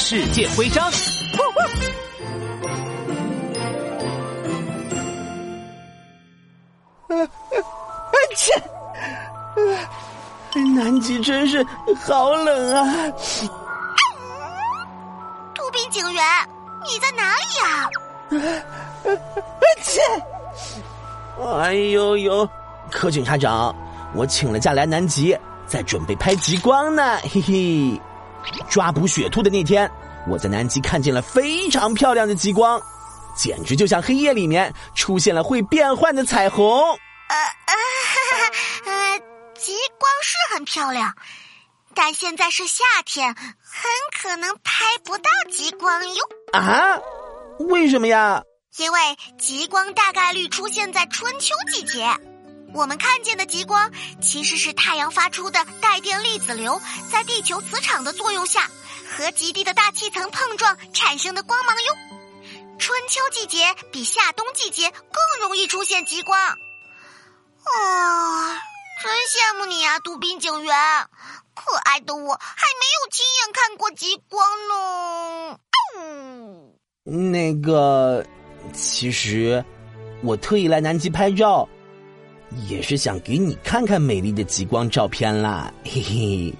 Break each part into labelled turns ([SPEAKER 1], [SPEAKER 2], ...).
[SPEAKER 1] 世界徽章。
[SPEAKER 2] 啊啊！切！南极真是好冷啊！
[SPEAKER 3] 杜宾警员，你在哪里
[SPEAKER 2] 呀？啊切！哎呦呦！柯警察长，我请了假来南极，在准备拍极光呢，嘿嘿。抓捕雪兔的那天，我在南极看见了非常漂亮的极光，简直就像黑夜里面出现了会变换的彩虹。呃
[SPEAKER 3] 呃，呃，极光是很漂亮，但现在是夏天，很可能拍不到极光哟。
[SPEAKER 2] 啊？为什么呀？
[SPEAKER 3] 因为极光大概率出现在春秋季节。我们看见的极光其实是太阳发出的带电粒子流在地球磁场的作用下和极地的大气层碰撞产生的光芒哟。春秋季节比夏冬季节更容易出现极光。啊，真羡慕你啊，杜宾警员！可爱的我还没有亲眼看过极光呢。
[SPEAKER 2] 嗯，那个，其实我特意来南极拍照。也是想给你看看美丽的极光照片啦，嘿嘿。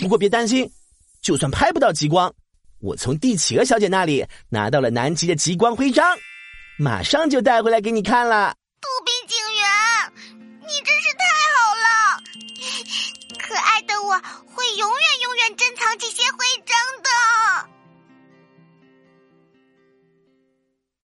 [SPEAKER 2] 不过别担心，就算拍不到极光，我从蒂企鹅小姐那里拿到了南极的极光徽章，马上就带回来给你看了。
[SPEAKER 3] 杜宾警员，你真是太好了，可爱的我